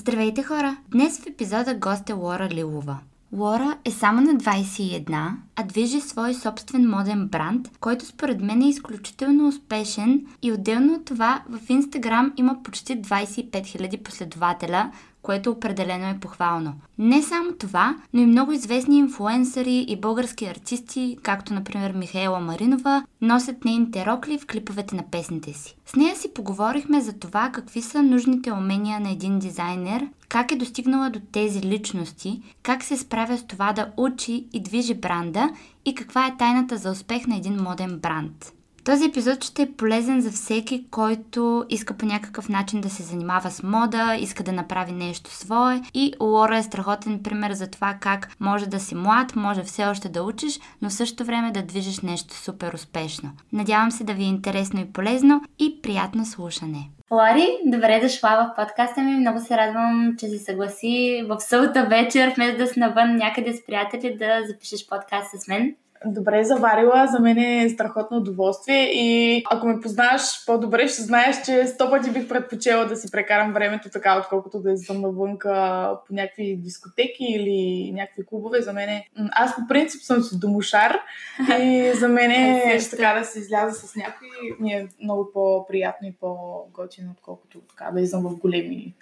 Здравейте хора! Днес в епизода гост е Лора Лилова. Лора е само на 21, а движи свой собствен моден бранд, който според мен е изключително успешен и отделно от това в Инстаграм има почти 25 000 последователя, което определено е похвално. Не само това, но и много известни инфуенсъри и български артисти, както например Михаела Маринова, носят нейните рокли в клиповете на песните си. С нея си поговорихме за това какви са нужните умения на един дизайнер, как е достигнала до тези личности, как се справя с това да учи и движи бранда и каква е тайната за успех на един моден бранд. Този епизод ще е полезен за всеки, който иска по някакъв начин да се занимава с мода, иска да направи нещо свое и Лора е страхотен пример за това как може да си млад, може все още да учиш, но в същото време да движиш нещо супер успешно. Надявам се да ви е интересно и полезно и приятно слушане. Лари, добре дошла в подкаста ми. Много се радвам, че се съгласи в събота вечер, вместо да си навън някъде с приятели, да запишеш подкаст с мен. Добре заварила, за мен е страхотно удоволствие и ако ме познаваш по-добре, ще знаеш, че сто пъти бих предпочела да си прекарам времето така, отколкото да излизам навънка по някакви дискотеки или някакви клубове. За мен аз по принцип съм си домушар и за мен е така да се изляза с някой ми е много по-приятно и по-готино, отколкото така да излизам в големи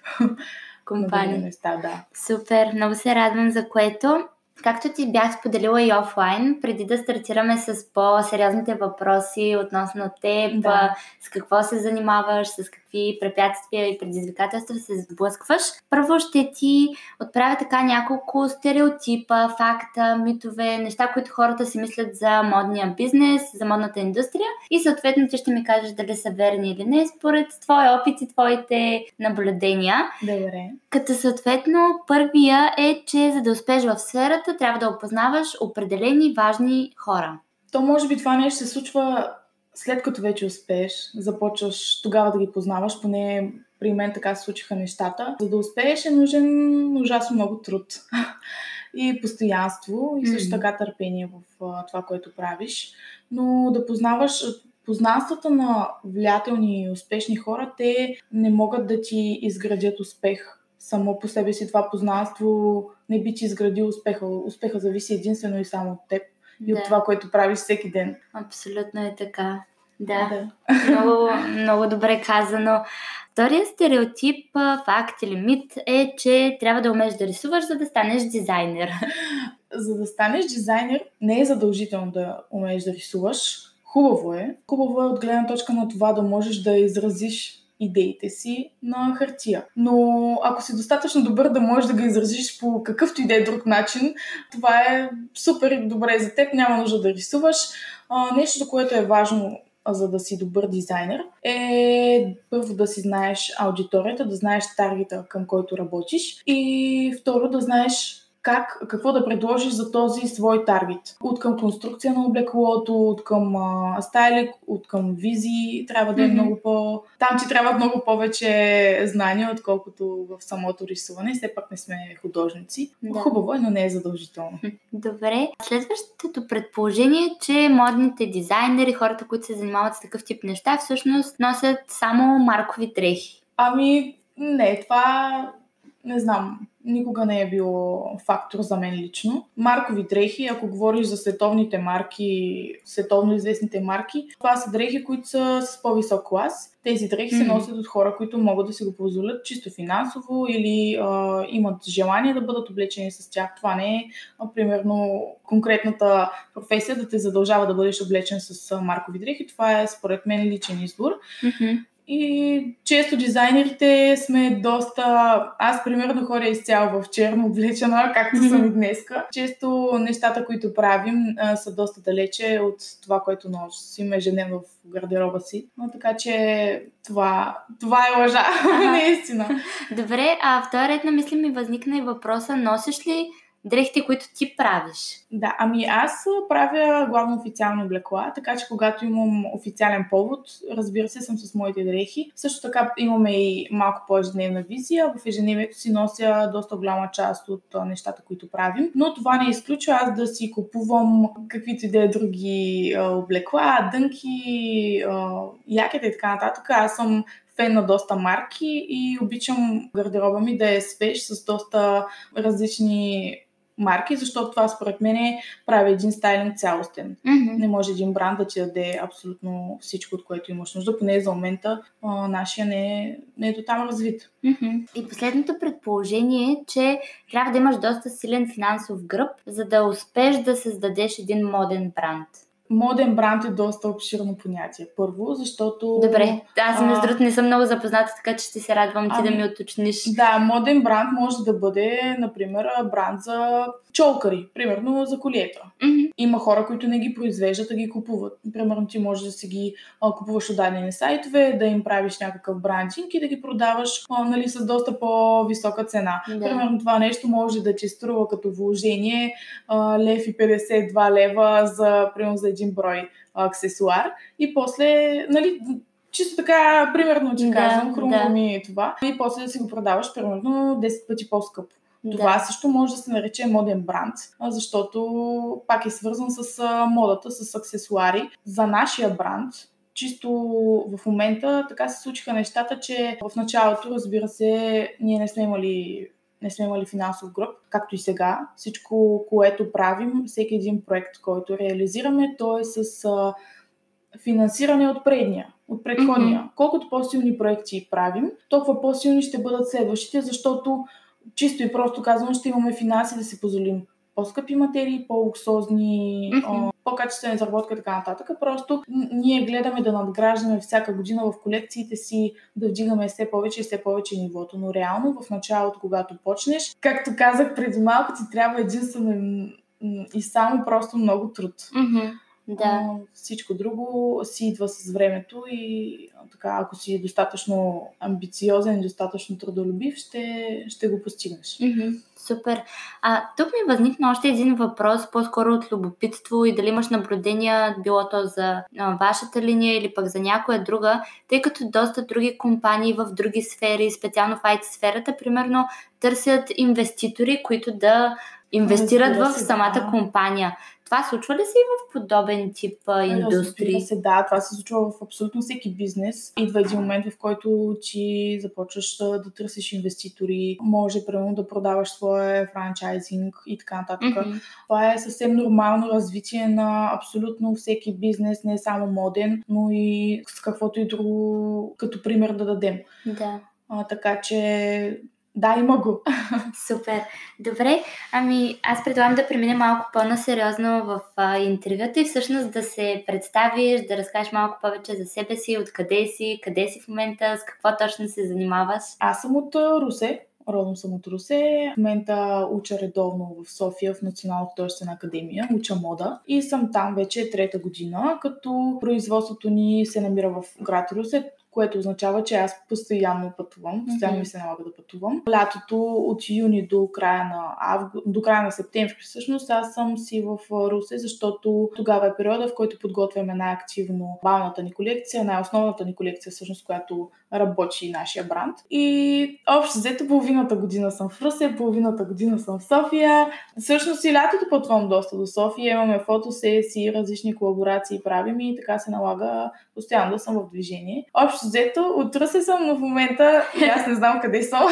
компании. Места, да. Супер, много се радвам за което. Както ти бях споделила и офлайн, преди да стартираме с по-сериозните въпроси относно теб, да. с какво се занимаваш, с какви препятствия и предизвикателства се сблъскваш, първо ще ти отправя така няколко стереотипа, факта, митове, неща, които хората си мислят за модния бизнес, за модната индустрия и съответно ти ще ми кажеш дали са верни или не, според твоя опит и твоите наблюдения. Добре. Като съответно първия е, че за да успееш в сферата, трябва да опознаваш определени важни хора. То може би това нещо се случва след като вече успееш, започваш тогава да ги познаваш, поне при мен така се случиха нещата. За да успееш е нужен ужасно много труд и постоянство и също така търпение в това, което правиш. Но да познаваш познанствата на влиятелни и успешни хора, те не могат да ти изградят успех само по себе си това познанство не би ти изградил успеха. Успеха зависи единствено и само от теб и да. от това, което правиш всеки ден. Абсолютно е така. Да, да. Много, много добре казано. Вторият стереотип, факт или мит е, че трябва да умееш да рисуваш, за да станеш дизайнер. За да станеш дизайнер не е задължително да умееш да рисуваш. Хубаво е. Хубаво е от гледна точка на това да можеш да изразиш идеите си на хартия. Но ако си достатъчно добър да можеш да ги изразиш по какъвто и да е друг начин, това е супер добре за теб, няма нужда да рисуваш. А, нещо, което е важно за да си добър дизайнер, е първо да си знаеш аудиторията, да знаеш таргета към който работиш и второ да знаеш как, какво да предложиш за този свой таргет. От към конструкция на облеклото, от към а, стайлик, от към визии, трябва да е mm-hmm. много по... Там ти трябва много повече знания, отколкото в самото рисуване. Все пак не сме художници. Да. Хубаво е, но не е задължително. Добре. Следващото предположение е, че модните дизайнери, хората, които се занимават с такъв тип неща, всъщност носят само маркови дрехи. Ами, не, това не знам, никога не е било фактор за мен лично. Маркови дрехи, ако говориш за световните марки, световно известните марки, това са дрехи, които са с по-висок клас. Тези дрехи mm-hmm. се носят от хора, които могат да си го позволят чисто финансово или а, имат желание да бъдат облечени с тях. Това не е, а, примерно, конкретната професия да те задължава да бъдеш облечен с маркови дрехи. Това е, според мен, личен избор. Mm-hmm. И често дизайнерите сме доста... Аз, примерно, ходя изцяло в черно облечена, както съм и днеска. Често нещата, които правим, са доста далече от това, което носим ежедневно в гардероба си. Но така че това, това е лъжа, наистина. Добре, а втора ред на мисли ми възникна и въпроса, носиш ли дрехите, които ти правиш? Да, ами аз правя главно официални облекла, така че когато имам официален повод, разбира се, съм с моите дрехи. Също така имаме и малко по-ежедневна визия. В ежедневието си нося доста голяма част от нещата, които правим. Но това не изключва аз да си купувам каквито и да е други облекла, дънки, якета и така нататък. Аз съм фен на доста марки и обичам гардероба ми да е свеж с доста различни марки, защото това според мен прави един стайлинг цялостен. Mm-hmm. Не може един бранд да ти даде абсолютно всичко, от което имаш нужда, поне за момента а, нашия не е, не е до там развит. Mm-hmm. И последното предположение е, че трябва да имаш доста силен финансов гръб, за да успеш да създадеш един моден бранд. Моден бранд е доста обширно понятие. Първо, защото... Добре, аз между другото не съм много запозната, така че ще се радвам ти ами, да ми уточниш. Да, моден бранд може да бъде, например, бранд за чолкари, примерно за колиета. Mm-hmm. Има хора, които не ги произвеждат, а ги купуват. Примерно ти можеш да си ги а, купуваш от дадени сайтове, да им правиш някакъв брандинг и да ги продаваш а, нали, с доста по-висока цена. Да. Примерно това нещо може да ти струва като вложение а, лев и 52 лева за, примерно, за един брой аксесуар и после, нали, чисто така, примерно ти Да, казвам, хрумва да. ми това и после да си го продаваш примерно 10 пъти по-скъпо. Да. Това също може да се нарече моден бранд, защото пак е свързан с модата, с аксесуари. За нашия бранд, чисто в момента така се случиха нещата, че в началото, разбира се, ние не сме имали не сме имали финансов гръб, както и сега. Всичко, което правим, всеки един проект, който реализираме, то е с а, финансиране от предния, от предходния. Мгм. Колкото по-силни проекти правим, толкова по-силни ще бъдат следващите, защото чисто и просто казвам, ще имаме финанси да си позволим по-скъпи материи, по-луксозни, а, по-качествена изработка и така нататък. Просто ние гледаме да надграждаме всяка година в колекциите си, да вдигаме все повече и все повече нивото. Но реално в началото, когато почнеш, както казах преди малко, ти трябва единствено и- само просто много труд. Мгм. Да. Всичко друго си идва с времето и така, ако си достатъчно амбициозен достатъчно трудолюбив, ще, ще го постигнеш. Мгм. Супер. А, тук ми възникна още един въпрос, по-скоро от любопитство и дали имаш наблюдения, било то за а, вашата линия или пък за някоя друга, тъй като доста други компании в други сфери, специално в IT сферата, примерно търсят инвеститори, които да инвестират в самата да. компания. Това случва ли се и в подобен тип а, индустрии? Разбира се, да, това се случва в абсолютно всеки бизнес. Идва един момент, в който ти започваш да, търсиш инвеститори, може примерно да продаваш своя франчайзинг и така нататък. Мгм. Това е съвсем нормално развитие на абсолютно всеки бизнес, не е само моден, но и с каквото и друго като пример да дадем. Да. А, така че да, има го. Супер. Добре, ами аз предлагам да преминем малко по-насериозно в а, интервюта и всъщност да се представиш, да разкажеш малко повече за себе си, откъде си, къде си в момента, с какво точно се занимаваш. Аз съм от Русе, родом съм от Русе. В момента уча редовно в София в Национална художествена академия, уча мода и съм там вече трета година, като производството ни се намира в град Русе, което означава, че аз постоянно пътувам, постоянно ми се налага да пътувам. Лятото от юни до края на, авгу... до края на септември всъщност аз съм си в Русе, защото тогава е периода, в който подготвяме най-активно балната ни колекция, най-основната ни колекция всъщност, която работи нашия бранд. И общо взето половината година съм в Русе, половината година съм в София. Всъщност и лятото пътувам доста до София, имаме фотосесии, различни колаборации правим и така се налага постоянно да съм в движение. Общо взето от Русе съм, но в момента и аз не знам къде съм.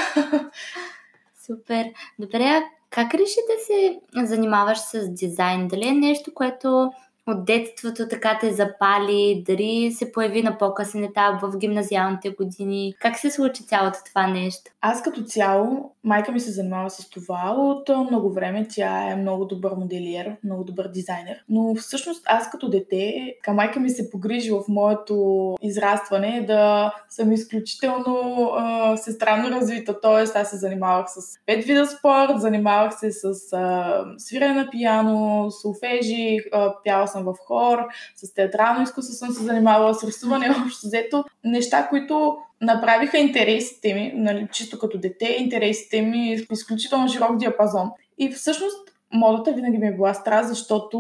Супер. Добре, а как реши да се занимаваш с дизайн? Дали е нещо, което от детството така те запали, дали се появи на по-късен етап в гимназиалните години? Как се случи цялото това нещо? Аз като цяло, майка ми се занимава с това от много време. Тя е много добър моделиер, много добър дизайнер. Но всъщност аз като дете, така майка ми се погрижи в моето израстване да съм изключително а, сестранно развита. Тоест аз се занимавах с пет вида спорт, занимавах се с а, свирене на пияно, солфежи, а, пяла съм в хор, с театрално изкуство съм се занимавала, с рисуване, общо взето. Неща, които направиха интересите ми, нали, чисто като дете, интересите ми изключително широк диапазон. И всъщност модата винаги ми е била страст, защото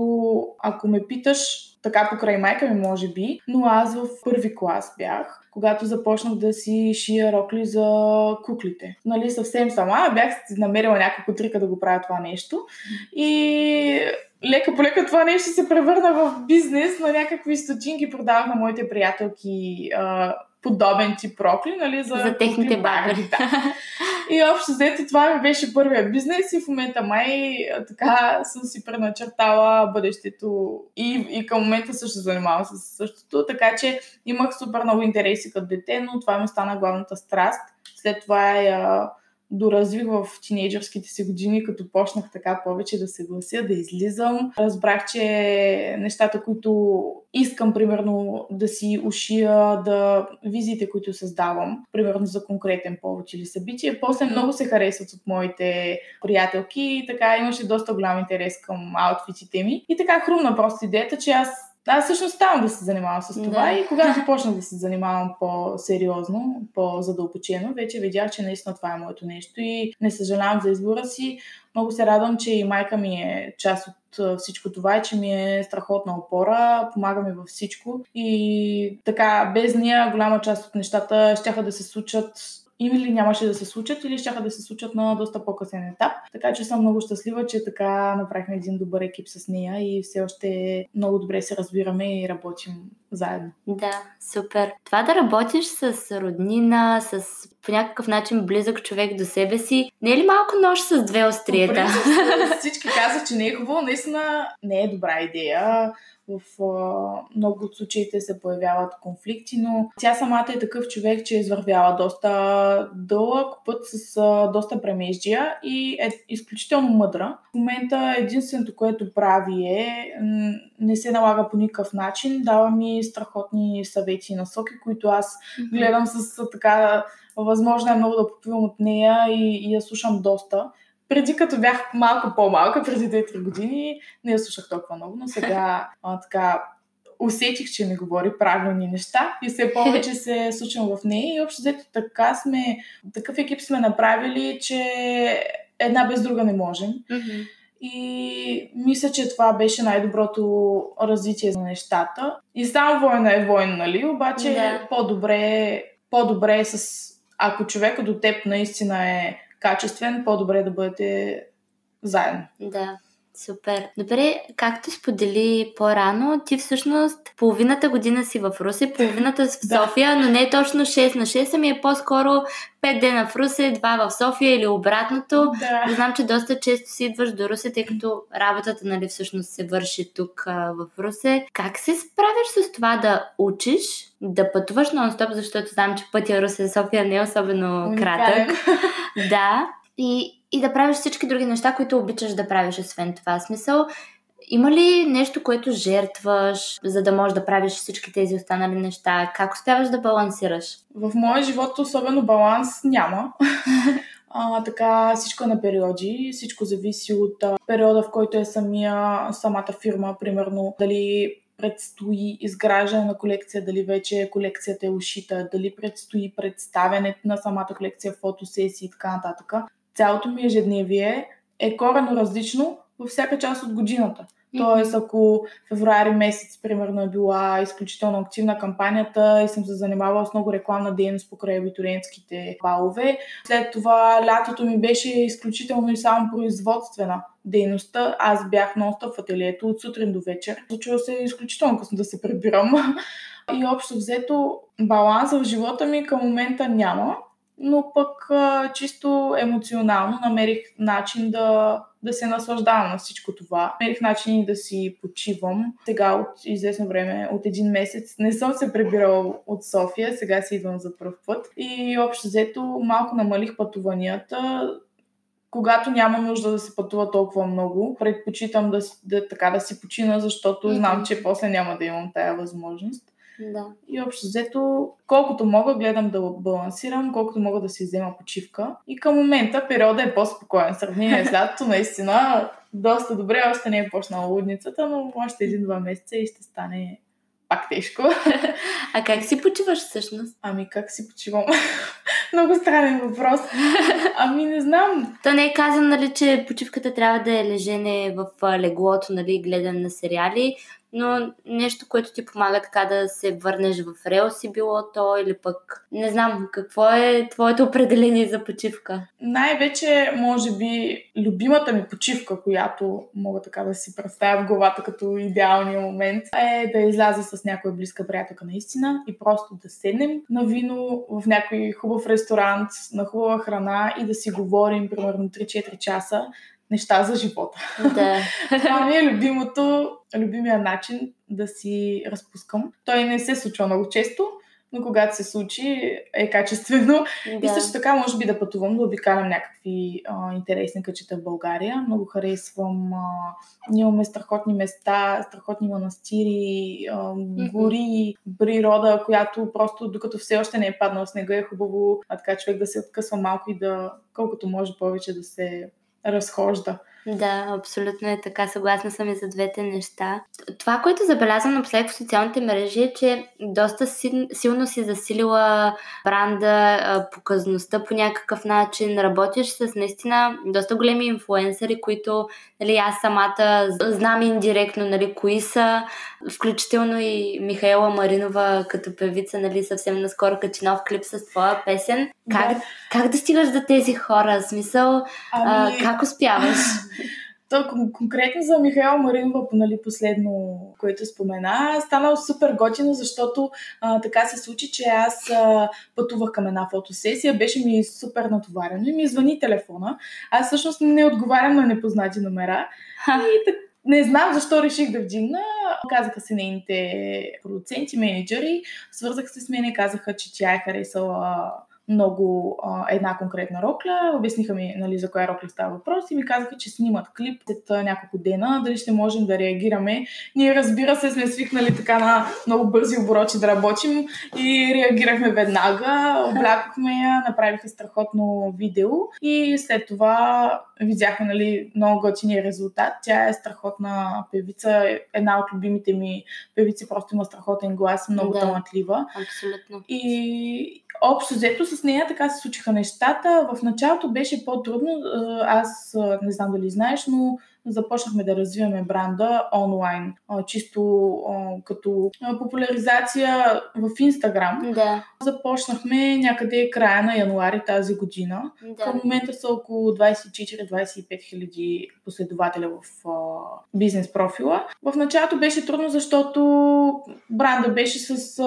ако ме питаш така покрай майка ми, може би, но аз в първи клас бях, когато започнах да си шия рокли за куклите. Нали, съвсем сама, бях намерила няколко трика да го правя това нещо. И лека по лека това нещо се превърна в бизнес на някакви стотинки. Продавах на моите приятелки подобен тип рокли, нали, за, за техните баби. Да. И общо взето това ми беше първия бизнес и в момента май така съм си преначертала бъдещето и, и към момента също занимавам с същото, така че имах супер много интереси като дете, но това ми стана главната страст. След това я доразвих в тинейджърските си години, като почнах така повече да се глася, да излизам. Разбрах, че нещата, които искам, примерно, да си ушия, да визите, които създавам, примерно за конкретен повод или събитие, после много се харесват от моите приятелки и така имаше доста голям интерес към аутфитите ми. И така хрумна просто идеята, че аз аз всъщност ставам да се занимавам с това да. и когато почнах да се занимавам по-сериозно, по-задълбочено, вече видях, че наистина това е моето нещо и не съжалявам за избора си. Много се радвам, че и майка ми е част от всичко това и че ми е страхотна опора, помага ми във всичко и така без нея голяма част от нещата ще да се случат или нямаше да се случат, или ще да се случат на доста по-късен етап. Така че съм много щастлива, че така направихме един добър екип с нея и все още много добре се разбираме и работим заедно. Да, супер. Това да работиш с роднина, с по някакъв начин близък човек до себе си, не е ли малко нож с две остриета? Всички казват, че не е хубаво, наистина не е добра идея в а, много от случаите се появяват конфликти, но тя самата е такъв човек, че е извървяла доста дълъг път с а, доста премеждия и е изключително мъдра. В момента единственото, което прави е не се налага по никакъв начин, дава ми страхотни съвети и насоки, които аз гледам с така възможно е много да попивам от нея и, и я слушам доста преди като бях малко по-малка, преди 2-3 години, не я слушах толкова много, но сега а, така усетих, че ми говори правилни неща и все повече се случвам в нея и общо взето така сме, такъв екип сме направили, че една без друга не можем. Mm-hmm. И мисля, че това беше най-доброто развитие на нещата. И само война е война, нали? Обаче да. по-добре, по-добре е с... Ако човека до теб наистина е качествен, по-добре да бъдете заедно. Да. Супер. Добре, както сподели по-рано, ти всъщност половината година си в Русе, половината в София, да. но не е точно 6 на 6, ами е по-скоро 5 дена в Русе, 2 в София или обратното. Да. Знам, че доста често си идваш до Русе, тъй като работата нали, всъщност се върши тук а, в Русе. Как се справиш с това да учиш, да пътуваш нон-стоп, защото знам, че пътя Русе-София не е особено кратък. да. И, и да правиш всички други неща, които обичаш да правиш, освен това. Смисъл, има ли нещо, което жертваш, за да можеш да правиш всички тези останали неща? Как успяваш да балансираш? В моя живот особено баланс няма. А, така всичко е на периоди, всичко зависи от периода, в който е самия, самата фирма, примерно дали предстои изграждане на колекция, дали вече колекцията е ушита, дали предстои представянето на самата колекция, фотосесии и така нататък цялото ми ежедневие е корено различно във всяка част от годината. Тоест, ако февруари месец, примерно, е била изключително активна кампанията и съм се занимавала с много рекламна дейност покрай абитуриентските балове, след това лятото ми беше изключително и само производствена дейността. Аз бях нон в ателието от сутрин до вечер. Случва се изключително късно да се прибирам. И общо взето баланс в живота ми към момента няма но пък чисто емоционално намерих начин да, да се наслаждавам на всичко това. Намерих начин да си почивам. Сега от известно време, от един месец, не съм се прибирала от София, сега си идвам за първ път. И общо взето малко намалих пътуванията, когато няма нужда да се пътува толкова много, предпочитам да, да, така да си почина, защото mm-hmm. знам, че после няма да имам тая възможност. Да. И общо взето, колкото мога, гледам да балансирам, колкото мога да си взема почивка. И към момента периода е по-спокоен. Сравнение с лятото, наистина, доста добре. Още не е почнала лудницата, но още един-два месеца и ще стане пак тежко. А как си почиваш всъщност? Ами как си почивам? Много странен въпрос. Ами не знам. То не е казано, нали, че почивката трябва да е лежене в леглото, нали, гледане на сериали но нещо, което ти помага така да се върнеш в релси било то или пък не знам, какво е твоето определение за почивка? Най-вече, може би, любимата ми почивка, която мога така да си представя в главата като идеалния момент, е да изляза с някоя близка приятелка наистина и просто да седнем на вино в някой хубав ресторант, на хубава храна и да си говорим примерно 3-4 часа неща за живота. Да. Това ми е любимото, любимия начин да си разпускам. Той не се случва много често, но когато се случи е качествено. Да. И също така може би да пътувам, да обикалям някакви а, интересни къчета в България. Много харесвам. А, ние имаме страхотни места, страхотни манастири, а, гори, природа, която просто докато все още не е паднал снега е хубаво а така човек да се откъсва малко и да колкото може повече да се разхожда. Да, абсолютно е така. Съгласна съм и за двете неща. Това, което забелязвам напоследък в социалните мрежи е, че доста силно си засилила бранда, показността по някакъв начин. Работиш с наистина доста големи инфлуенсъри, които нали, аз самата знам индиректно нали, кои са. Включително и Михаела Маринова като певица, нали, съвсем наскоро качи нов клип с твоя песен. Как да, как да стигаш до тези хора? Смисъл, ами... а, как успяваш? То конкретно за Михаил Маринова, нали, последно, което спомена, станало супер готино, защото а, така се случи, че аз а, пътувах към една фотосесия, беше ми супер натоварено и ми звъни телефона. Аз всъщност не отговарям на непознати номера. И не знам защо реших да вдигна. Казаха се нейните продуценти, менеджери, свързаха се с мен и казаха, че тя е харесала много а, една конкретна рокля. Обясниха ми нали, за коя рокля става въпрос и ми казаха, че снимат клип след няколко дена, дали ще можем да реагираме. Ние разбира се сме свикнали така на много бързи обороти да работим и реагирахме веднага, облякохме я, направиха страхотно видео и след това видяхме нали, много готиния резултат. Тя е страхотна певица, една от любимите ми певици, просто има страхотен глас, много да, талантлива. Абсолютно. И общо взето с нея така се случиха нещата. В началото беше по-трудно. Аз не знам дали знаеш, но започнахме да развиваме бранда онлайн, чисто като популяризация в Инстаграм. Да. Започнахме някъде края на януари тази година. Да. Към момента са около 24-25 хиляди последователя в бизнес профила. В началото беше трудно, защото бранда беше с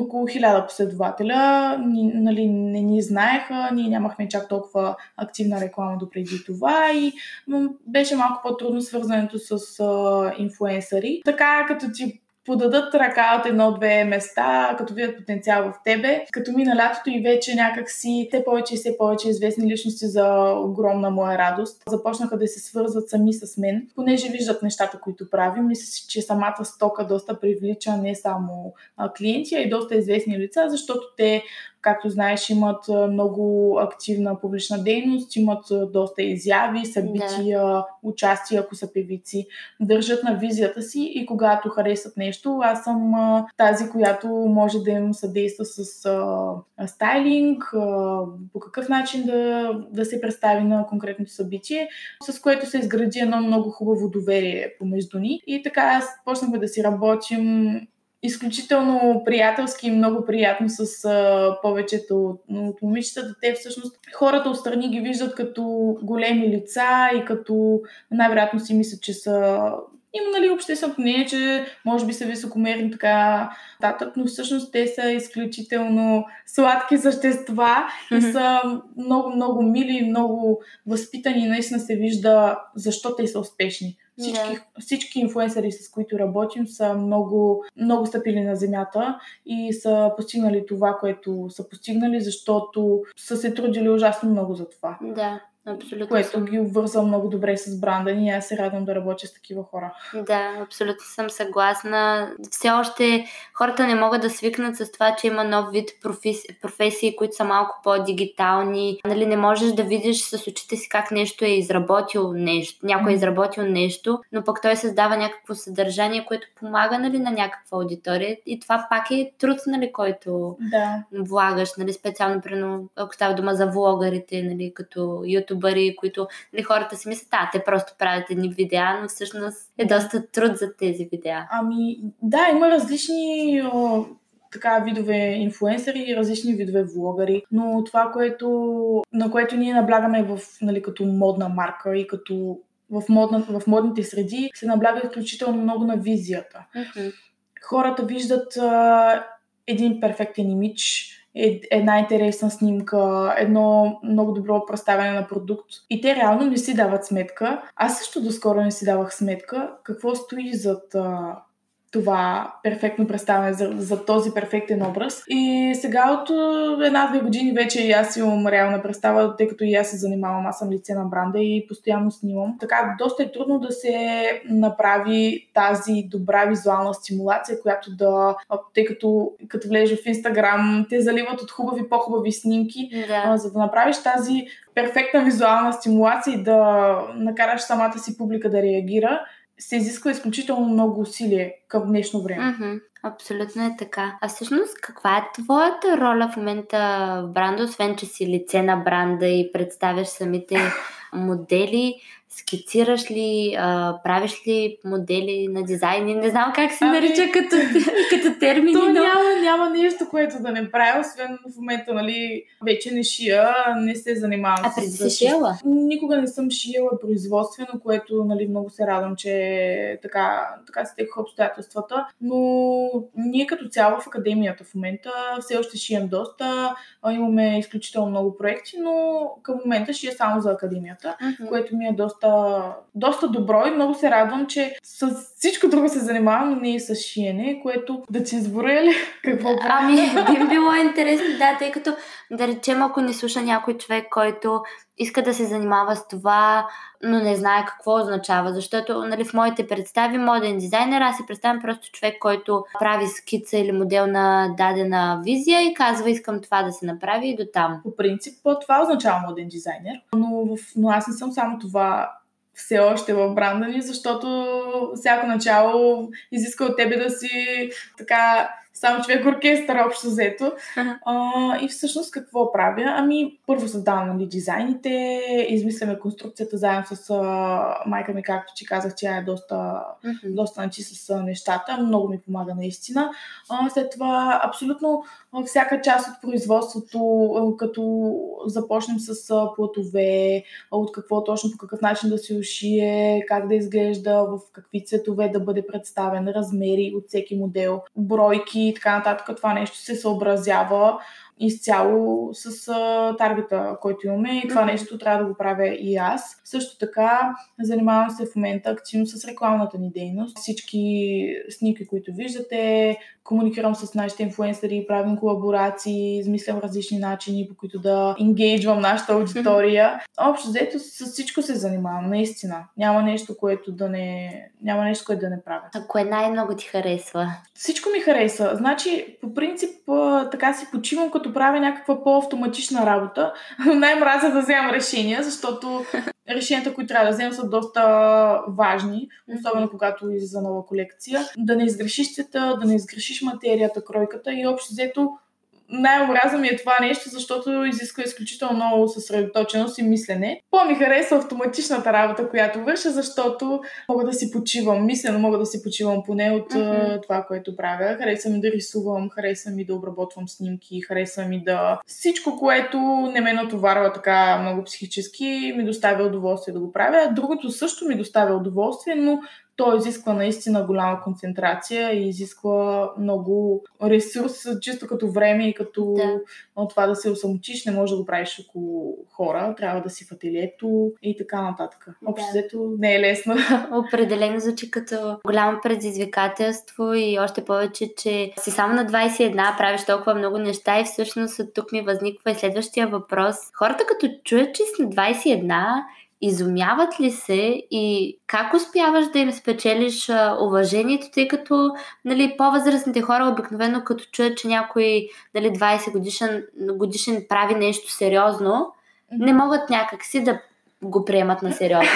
около хиляда последователя. Ни, нали, не ни знаеха, ние нямахме чак толкова активна реклама допреди това и беше малко по-трудно свързането с а, инфуенсъри. Така като ти подадат ръка от едно-две места, като видят потенциал в тебе. Като мина лятото и вече някак си все повече и все повече известни личности за огромна моя радост започнаха да се свързват сами с мен, понеже виждат нещата, които правим. Мисля че самата стока доста привлича не само клиенти, а и доста известни лица, защото те както знаеш, имат много активна публична дейност, имат доста изяви, събития, да. участия, ако са певици, държат на визията си и когато харесат нещо, аз съм тази, която може да им съдейства с а, стайлинг, а, по какъв начин да, да се представи на конкретното събитие, с което се изгради едно много хубаво доверие помежду ни. И така аз почнахме да си работим изключително приятелски и много приятно с а, повечето от момичетата. Те всъщност хората отстрани ги виждат като големи лица и като най-вероятно си мислят, че са има нали, обществено мнение, че може би са високомерни така татък, но всъщност те са изключително сладки същества и са много, много мили, много възпитани наистина се вижда защо те са успешни. Всички, yeah. всички инфуенсъри, с които работим, са много, много стъпили на земята и са постигнали това, което са постигнали, защото са се трудили ужасно много за това. Да. Абсолютно. Което съм. ги обвързва много добре с бранда ни и аз се радвам да работя с такива хора. Да, абсолютно съм съгласна. Все още хората не могат да свикнат с това, че има нов вид професи, професии, които са малко по-дигитални. Нали, не можеш да видиш с очите си как нещо е изработил нещо, някой е изработил нещо, но пък той създава някакво съдържание, което помага нали, на някаква аудитория. И това пак е труд, нали, който да. влагаш, нали, специално, ако става дума за влогарите, нали, като YouTube добър и които не хората си мислят, а, те просто правят едни видеа, но всъщност е доста труд за тези видеа. Ами, да, има различни о, така видове инфуенсъри и различни видове влогари, но това, което, на което ние наблягаме в, нали, като модна марка и като в, модна, в модните среди, се набляга изключително много на визията. Mm-hmm. Хората виждат а, един перфектен имидж, една интересна снимка, едно много добро представяне на продукт. И те реално не си дават сметка. Аз също доскоро не си давах сметка какво стои зад това перфектно представяне за, за този перфектен образ. И сега от една-две години вече и аз имам реална представа, тъй като и аз се занимавам, аз съм лице на бранда и постоянно снимам. Така, доста е трудно да се направи тази добра визуална стимулация, която да, тъй като като влезеш в Инстаграм, те заливат от хубави, по-хубави снимки, Да. а, за да направиш тази перфектна визуална стимулация и да накараш самата си публика да реагира, се изисква изключително много усилие към днешно време. Мгм, Абсолютно е така. А всъщност, каква е твоята роля в момента в бранда, освен че си лице на бранда и представяш самите модели? Скицираш ли, а, правиш ли модели на дизайни? Не знам как се Ами- нарича като, като термини, То но... няма, няма нещо, което да не правя, освен в момента, нали, вече не шия, не се занимавам А преди си шиела? Никога не съм шиела производствено, което нали, много се радвам, че така, така се текоха обстоятелствата. Но ние като цяло в академията в момента все още шием доста. Имаме изключително много проекти, но към момента шия само за академията, Мгм. което ми е доста, доста добро и много се радвам, че с всичко друго се занимавам, но не и с шиене, което да ти изборя ли какво правя. Ами, би било интересно, да, тъй като, да речем, ако не слуша някой човек, който иска да се занимава с това, но не знае какво означава, защото нали, в моите представи моден дизайнер, аз си представям просто човек, който прави скица или модел на дадена визия и казва искам това да се направи и до там. По принцип, това означава моден дизайнер, но, но аз не съм само това все още в бранда ни, защото всяко начало изиска от тебе да си така само човек оркестър общо взето. А, и всъщност какво правя? Ами, първо създавам нали, дизайните, измисляме конструкцията заедно с а, майка ми, както ти казах, тя е доста Мгм. доста начи с а, нещата, много ми помага наистина. А, след това абсолютно всяка част от производството, а, като започнем с а, платове, а, от какво точно, по какъв начин да се ушие, как да изглежда, в какви цветове да бъде представен, размери от всеки модел, бройки така нататък. Това нещо се съобразява изцяло с а, таргета, който имаме и това нещо трябва да го правя и аз. Също така занимавам се в момента активно с рекламната ни дейност. Всички снимки, които виждате, комуникирам с нашите инфуенсъри, правим колаборации, измислям различни начини, по които да енгейджвам нашата аудитория. Общо взето с всичко се занимавам, наистина. Няма нещо, което да не, няма нещо, което да не правя. А кое най-много ти харесва? Всичко ми хареса. Значи, по принцип, така си почивам, като правя някаква по-автоматична работа. Най-мразя да вземам решения, защото решенията, които трябва да вземам, са доста важни, особено когато излиза нова колекция. Да не изгрешиш цвета, да не изгрешиш материята, кройката и общо взето най-омразно ми е това нещо, защото изисква изключително много съсредоточеност и мислене. По-ми харесва автоматичната работа, която върша, защото мога да си почивам, мислено мога да си почивам поне от mm-hmm. това, което правя. Харесва ми да рисувам, харесва ми да обработвам снимки, харесва ми да... Всичко, което не ме натоварва така много психически, ми доставя удоволствие да го правя. Другото също ми доставя удоволствие, но то изисква наистина голяма концентрация и изисква много ресурс, чисто като време и като Да. това да се осамотиш, не можеш да го правиш около хора, трябва да си в ателието и така нататък. Общо Да. взето не е лесно. Определено звучи като голямо предизвикателство и още повече, че си само на 21, правиш толкова много неща и всъщност тук ми възниква и следващия въпрос. Хората като чуят, че си на 21, изумяват ли се и как успяваш да им спечелиш уважението, тъй като нали, по-възрастните хора обикновено като чуят, че някой нали, 20 годишен, годишен прави нещо сериозно, не могат някакси да го приемат на сериозно.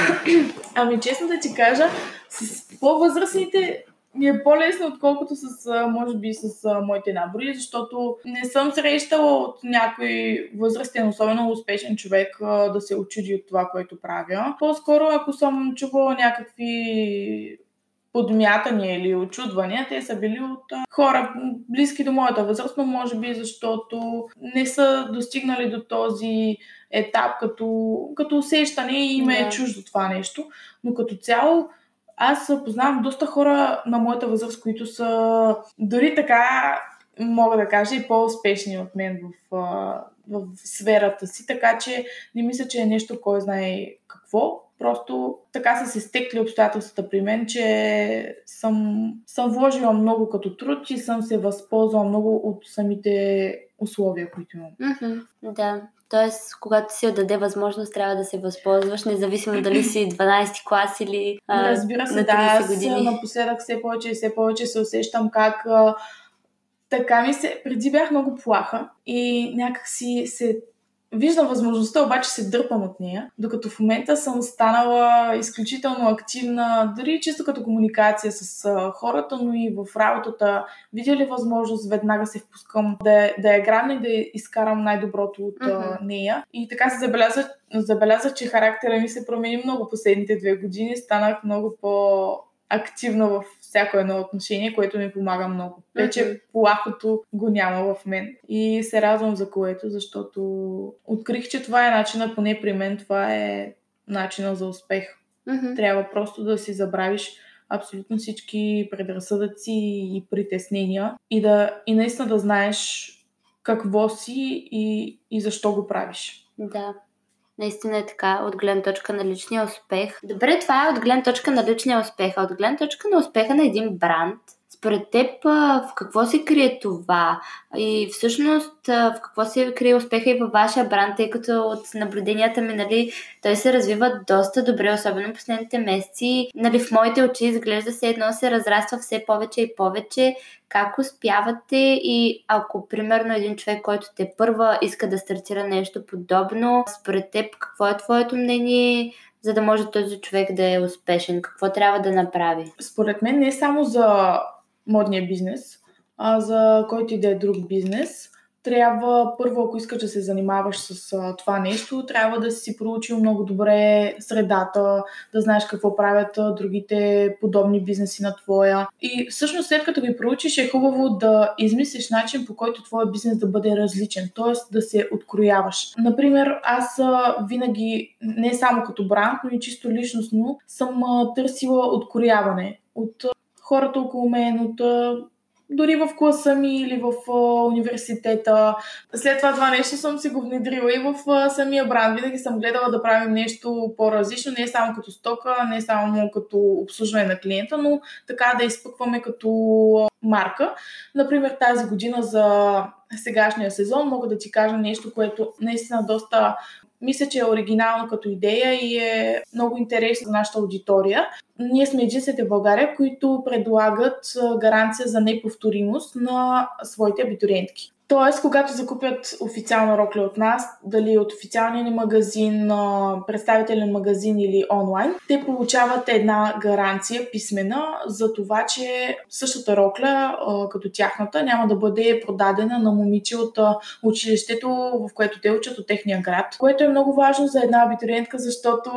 Ами честно да ти кажа, с по-възрастните ми е по-лесно, отколкото с, може би, с моите набори, защото не съм срещала от някой възрастен, особено успешен човек да се очуди от това, което правя. По-скоро, ако съм чувала някакви подмятания или очудвания, те са били от хора близки до моята възраст, но може би защото не са достигнали до този етап като, като усещане и им е чуждо това нещо. Но като цяло аз познавам доста хора на моята възраст, които са дори така, мога да кажа, и по-успешни от мен в, в сферата си, така че не мисля, че е нещо, кой знае какво. Просто така са се стекли обстоятелствата при мен, че съм, съм вложила много като труд и съм се възползвала много от самите условия, които имам. Mm-hmm, да, Тоест, когато си отдаде възможност, трябва да се възползваш, независимо дали си 12 клас или а, Разбира се, на 30 да, години. Аз напоследък все повече и все повече се усещам как а, така ми се... Преди бях много плаха и някак си се Виждам възможността, обаче се дърпам от нея, докато в момента съм станала изключително активна, дори чисто като комуникация с хората, но и в работата. Видя ли възможност, веднага се впускам да, да я грабна и да изкарам най-доброто от uh-huh. нея. И така се забелязах, забелязах, че характера ми се промени много последните две години. Станах много по активна в всяко едно отношение, което ми помага много. Вече mm-hmm. плахото го няма в мен. И се радвам за което, защото открих, че това е начина, поне при мен, това е начина за успех. Mm-hmm. Трябва просто да си забравиш абсолютно всички предразсъдъци и притеснения и, да, и наистина да знаеш какво си и, и защо го правиш. Да, наистина е така, от гледна точка на личния успех. Добре, това е от гледна точка на личния успех, а от гледна точка на успеха на един бранд. Според теб, в какво се крие това? И всъщност, в какво се крие успеха и във вашия бранд, тъй като от наблюденията ми, нали, той се развива доста добре, особено последните месеци. Нали, в моите очи изглежда се едно се разраства все повече и повече. Как успявате и ако, примерно, един човек, който те първа иска да стартира нещо подобно, според теб, какво е твоето мнение? за да може този човек да е успешен? Какво трябва да направи? Според мен не само за модния бизнес, а за който и да е друг бизнес, трябва първо, ако искаш да се занимаваш с а, това нещо, трябва да си проучил много добре средата, да знаеш какво правят а, другите подобни бизнеси на твоя. И всъщност след като ги проучиш е хубаво да измислиш начин по който твоя бизнес да бъде различен, т.е. да се открояваш. Например, аз а, винаги, не само като бранд, но и чисто личностно, съм а, търсила открояване от хората около мен, от дори в класа ми или в университета. След това това нещо съм си го внедрила и в самия бранд. Винаги съм гледала да правим нещо по-различно, не само като стока, не само като обслужване на клиента, но така да изпъкваме като марка. Например, тази година за сегашния сезон мога да ти кажа нещо, което наистина доста мисля, че е оригинално като идея и е много интересно за нашата аудитория. Ние сме единствените в България, които предлагат гаранция за неповторимост на своите абитуриентки. Тоест, когато закупят официална рокля от нас, дали от официалния ни магазин, представителен магазин или онлайн, те получават една гаранция писмена за това, че същата рокля, като тяхната, няма да бъде продадена на момиче от училището, в което те учат от техния град, което е много важно за една абитуриентка, защото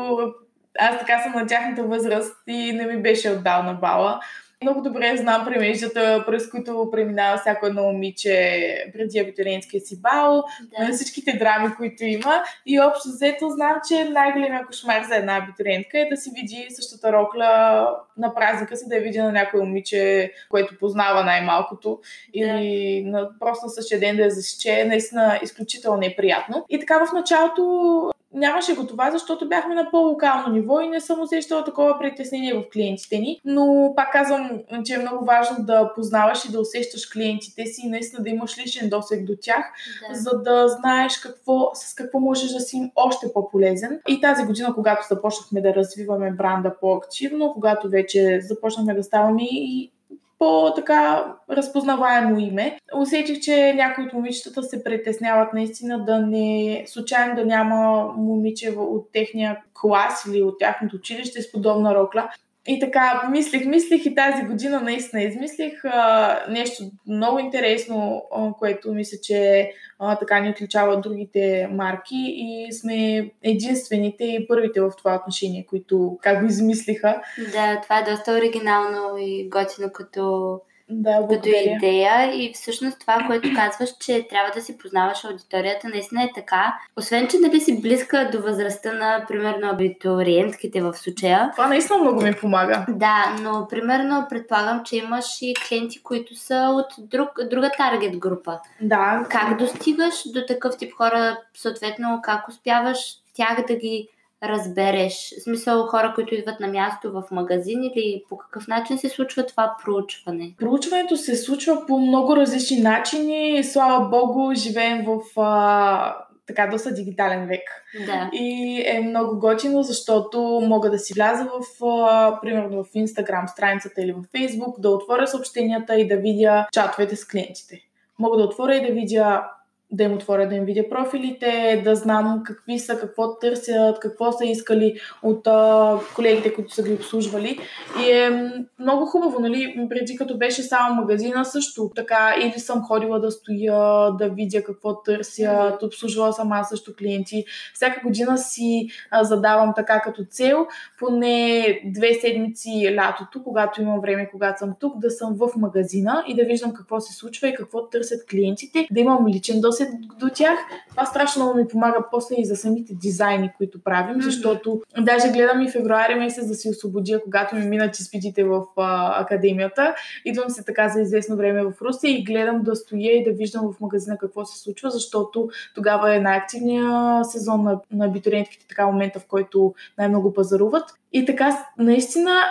аз така съм на тяхната възраст и не ми беше отдал на бала. Много добре знам премеждата, през които преминава всяко едно момиче преди абитуриентския си бал, да. на всичките драми, които има. И общо взето знам, че най-големия кошмар за една абитуриентка е да си види същата рокля на празника си, да я види на някой момиче, което познава най-малкото. Да. Или на, просто на същия ден да я засече. Наистина изключително неприятно. И така в началото нямаше го това, защото бяхме на по-локално ниво и не съм усещала такова притеснение в клиентите ни. Но пак казвам, че е много важно да познаваш и да усещаш клиентите си и наистина да имаш личен досег до тях, да. за да знаеш какво, с какво можеш да си им още по-полезен. И тази година, когато започнахме да развиваме бранда по-активно, когато вече започнахме да ставаме и по-така разпознаваемо име. Усетих, че някои от момичетата се притесняват наистина да не, случайно да няма момиче от техния клас или от тяхното училище с подобна рокля. И така, мислих, мислих и тази година наистина измислих а, нещо много интересно, а, което мисля, че а, така ни отличава от другите марки и сме единствените и първите в това отношение, които как го измислиха. Да, това е доста оригинално и готино като да, като идея и всъщност това, което казваш, че трябва да си познаваш аудиторията, наистина е така. Освен, че нали си близка до възрастта на, примерно, абитуриентките в случая. Това наистина много ми помага. Да, но примерно предполагам, че имаш и клиенти, които са от друг, друга таргет група. Да. Как достигаш до такъв тип хора, съответно, как успяваш тях да ги разбереш? В смисъл хора, които идват на място в магазин или по какъв начин се случва това проучване? Проучването се случва по много различни начини. Слава Богу, живеем в а, така доста дигитален век. Да. И е много готино, защото мога да си вляза в, а, примерно в Instagram страницата или в Facebook, да отворя съобщенията и да видя чатовете с клиентите. Мога да отворя и да видя да им отворя, да им видя профилите, да знам какви са, какво търсят, какво са искали от а, колегите, които са ги обслужвали. И е много хубаво, нали? Преди като беше само магазина също така, или съм ходила да стоя, да видя какво търсят, обслужвала съм аз също клиенти. Всяка година си а, задавам така като цел, поне две седмици лятото, когато имам време, когато съм тук, да съм в магазина и да виждам какво се случва и какво търсят клиентите, да имам личен досед се до тях. Това страшно много ми помага после и за самите дизайни, които правим, защото даже гледам и февруари месец да си освободя, когато ми минат изпитите в а, академията. Идвам се така за известно време в Русия и гледам да стоя и да виждам в магазина какво се случва, защото тогава е най-активният сезон на, на абитуриентките, така момента, в който най-много пазаруват. И така, наистина,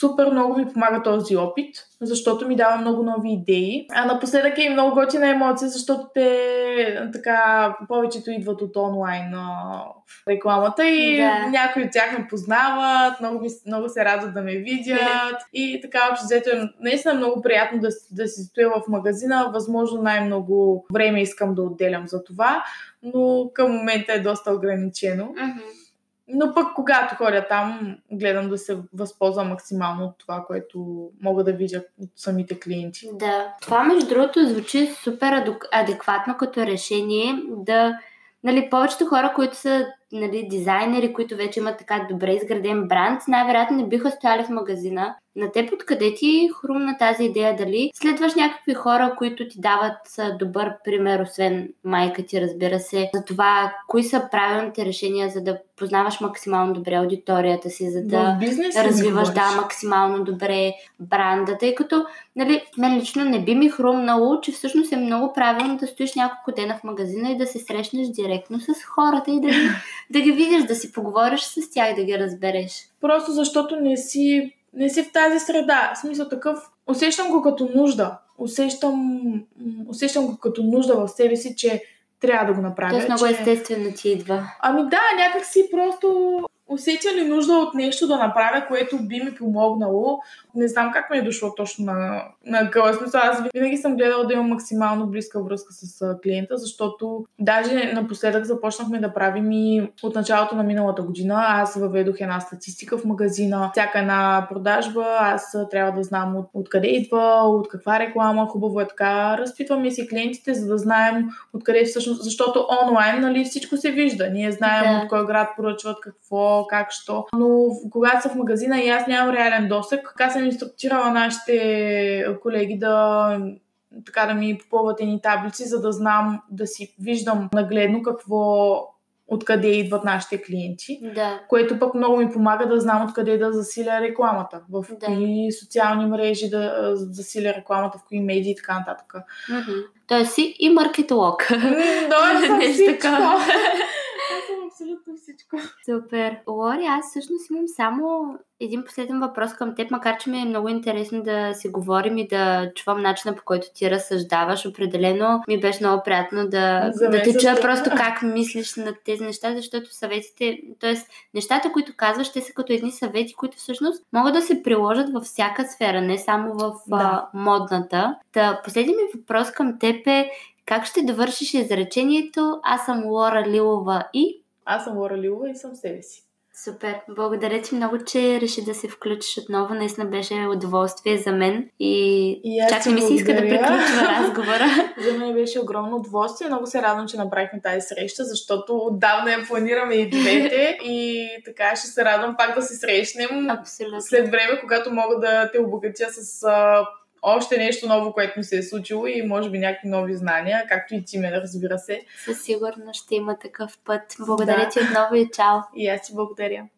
супер много ми помага този опит, защото ми дава много нови идеи. А напоследък е и много готина емоция, защото те така повечето идват от онлайн а, рекламата и да. някои от тях ме познават, много, ми, много се радват да ме видят. и така, общо взето е наистина много приятно да, да си стоя в магазина. Възможно най-много време искам да отделям за това, но към момента е доста ограничено. Mm-hmm. Но пък когато ходя там, гледам да се възползвам максимално от това, което мога да видя от самите клиенти. Да. Това, между другото, звучи супер адекватно като решение да нали, повечето хора, които са нали, дизайнери, които вече имат така добре изграден бранд, най-вероятно не биха стояли в магазина. На теб откъде ти хрумна тази идея? Дали следваш някакви хора, които ти дават добър пример, освен майка ти, разбира се, за това, кои са правилните решения, за да познаваш максимално добре аудиторията си, за да развиваш да, максимално добре бранда, тъй като нали, мен лично не би ми хрумнало, че всъщност е много правилно да стоиш няколко дена в магазина и да се срещнеш директно с хората и да ги, да ги видиш, да си поговориш с тях, да ги разбереш. Просто защото не си, не си в тази среда. В смисъл такъв, усещам го като нужда. Усещам, усещам го като нужда в себе си, че трябва да го направя. Тоест много че... естествено ти идва. Ами да, някак си просто усетя ли нужда от нещо да направя, което би ми помогнало. Не знам как ми е дошло точно на, на къла. Смисъл, аз винаги съм гледала да имам максимално близка връзка с клиента, защото даже напоследък започнахме да правим и от началото на миналата година. Аз въведох една статистика в магазина. Всяка една продажба, аз трябва да знам от, откъде идва, от каква реклама. Хубаво е така. Разпитваме си клиентите, за да знаем откъде всъщност, защото онлайн нали, всичко се вижда. Ние знаем да. от кой град поръчват какво, как, що. Но когато са в магазина и аз нямам реален досък, така съм инструктирала нашите колеги да така да ми попълват едни таблици, за да знам да си виждам нагледно какво откъде идват нашите клиенти, да. което пък много ми помага да знам откъде да засиля рекламата, в да. кои социални мрежи да засиля рекламата, в кои медии и така нататък. Mm-hmm. Тоест си и маркетолог. Да, съм. Аз съм абсолютно всичко. Супер. Лори, аз всъщност имам само един последен въпрос към теб, макар че ми е много интересно да си говорим и да чувам начина по който ти разсъждаваш. Определено ми беше много приятно да, да те чуя просто как мислиш на тези неща, защото съветите, т.е. нещата, които казваш, те са като едни съвети, които всъщност могат да се приложат във всяка сфера, не само в да. а, модната. Та, последният ми въпрос към теб е как ще довършиш изречението Аз съм Лора Лилова и... Аз съм Лора Лилова и съм себе си. Супер. Благодаря ти много, че реши да се включиш отново. Наистина беше удоволствие за мен. И, и чак ми се иска да приключва разговора. за мен беше огромно удоволствие. Много се радвам, че направихме тази среща, защото отдавна я планираме и двете. И така ще се радвам пак да се срещнем. Абсолютно. След време, когато мога да те обогатя с още нещо ново, което ми се е случило и може би някакви нови знания, както и ти ме, разбира се. Със сигурност ще има такъв път. Благодаря да. ти отново и чао. И аз ти благодаря.